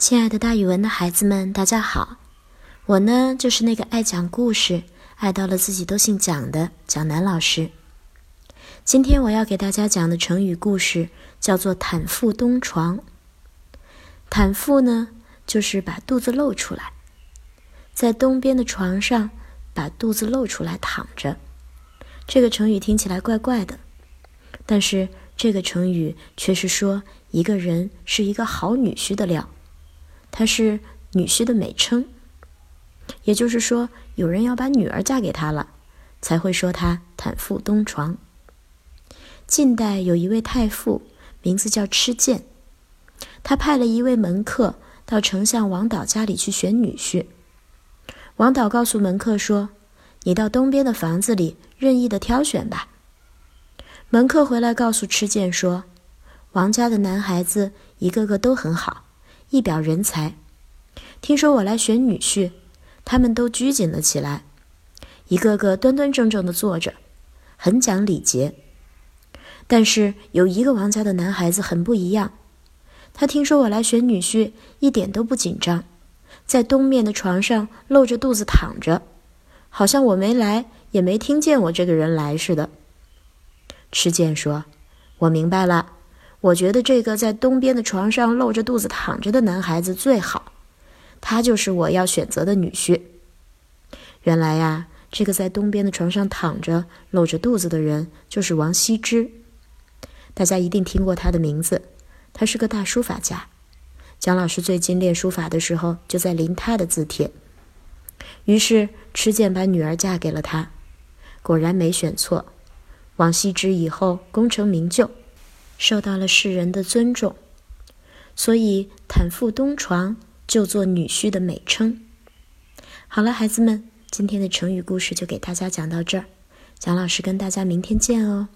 亲爱的，大语文的孩子们，大家好！我呢，就是那个爱讲故事、爱到了自己都姓蒋的蒋楠老师。今天我要给大家讲的成语故事叫做“袒腹东床”。袒腹呢，就是把肚子露出来，在东边的床上把肚子露出来躺着。这个成语听起来怪怪的，但是这个成语却是说一个人是一个好女婿的料。他是女婿的美称，也就是说，有人要把女儿嫁给他了，才会说他袒腹东床。晋代有一位太傅，名字叫痴剑，他派了一位门客到丞相王导家里去选女婿。王导告诉门客说：“你到东边的房子里任意的挑选吧。”门客回来告诉痴剑说：“王家的男孩子一个个都很好。”一表人才，听说我来选女婿，他们都拘谨了起来，一个个端端正正的坐着，很讲礼节。但是有一个王家的男孩子很不一样，他听说我来选女婿，一点都不紧张，在东面的床上露着肚子躺着，好像我没来也没听见我这个人来似的。吃剑说：“我明白了。”我觉得这个在东边的床上露着肚子躺着的男孩子最好，他就是我要选择的女婿。原来呀，这个在东边的床上躺着露着肚子的人就是王羲之，大家一定听过他的名字。他是个大书法家，蒋老师最近练书法的时候就在临他的字帖。于是吃剑把女儿嫁给了他，果然没选错。王羲之以后功成名就。受到了世人的尊重，所以坦腹东床就做女婿的美称。好了，孩子们，今天的成语故事就给大家讲到这儿，蒋老师跟大家明天见哦。